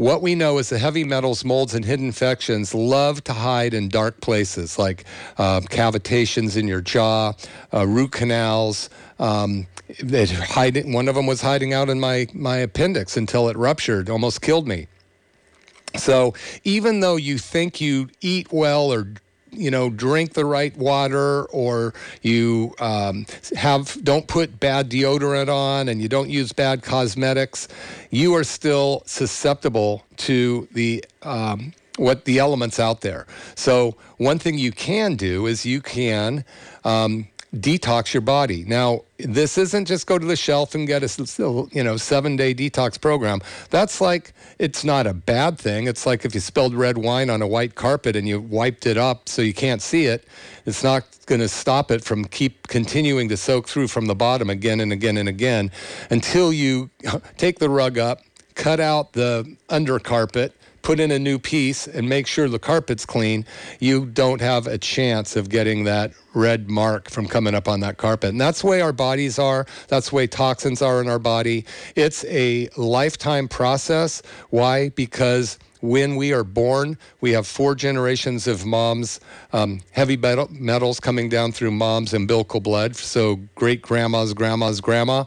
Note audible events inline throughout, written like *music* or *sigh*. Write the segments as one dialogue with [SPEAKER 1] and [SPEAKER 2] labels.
[SPEAKER 1] what we know is the heavy metals, molds, and hidden infections love to hide in dark places like uh, cavitations in your jaw, uh, root canals. Um, hiding, one of them was hiding out in my, my appendix until it ruptured, almost killed me. So even though you think you eat well or you know drink the right water or you um, have don't put bad deodorant on and you don't use bad cosmetics you are still susceptible to the um, what the elements out there. So one thing you can do is you can um, detox your body. Now, this isn't just go to the shelf and get a you know seven day detox program. That's like it's not a bad thing. It's like if you spilled red wine on a white carpet and you wiped it up so you can't see it. It's not going to stop it from keep continuing to soak through from the bottom again and again and again until you *laughs* take the rug up, cut out the under carpet put in a new piece and make sure the carpet's clean, you don't have a chance of getting that red mark from coming up on that carpet. And that's the way our bodies are. That's the way toxins are in our body. It's a lifetime process. Why? Because when we are born, we have four generations of mom's um, heavy metal, metals coming down through mom's umbilical blood. So great grandma's grandma's grandma.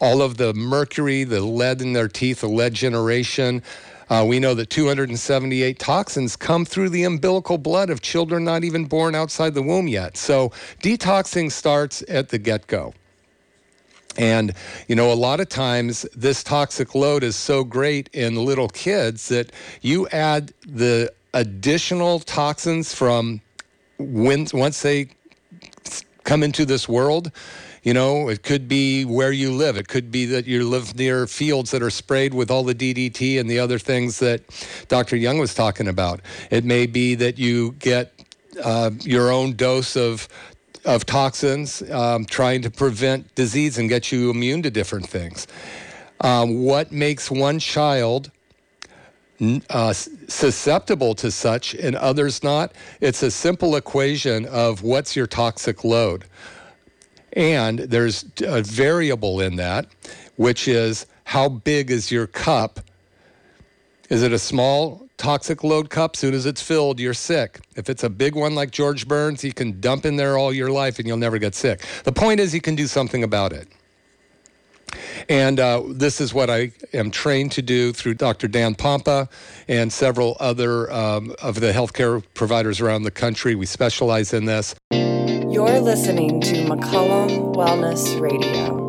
[SPEAKER 1] All of the mercury, the lead in their teeth, the lead generation, uh, we know that 278 toxins come through the umbilical blood of children not even born outside the womb yet. So detoxing starts at the get go. And, you know, a lot of times this toxic load is so great in little kids that you add the additional toxins from when, once they come into this world, you know, it could be where you live. It could be that you live near fields that are sprayed with all the DDT and the other things that Dr. Young was talking about. It may be that you get uh, your own dose of of toxins, um, trying to prevent disease and get you immune to different things. Um, what makes one child uh, susceptible to such and others not? It's a simple equation of what's your toxic load. And there's a variable in that, which is how big is your cup? Is it a small toxic load cup? Soon as it's filled, you're sick. If it's a big one like George Burns, you can dump in there all your life and you'll never get sick. The point is, you can do something about it. And uh, this is what I am trained to do through Dr. Dan Pompa and several other um, of the healthcare providers around the country. We specialize in this.
[SPEAKER 2] You're listening to McCollum Wellness Radio.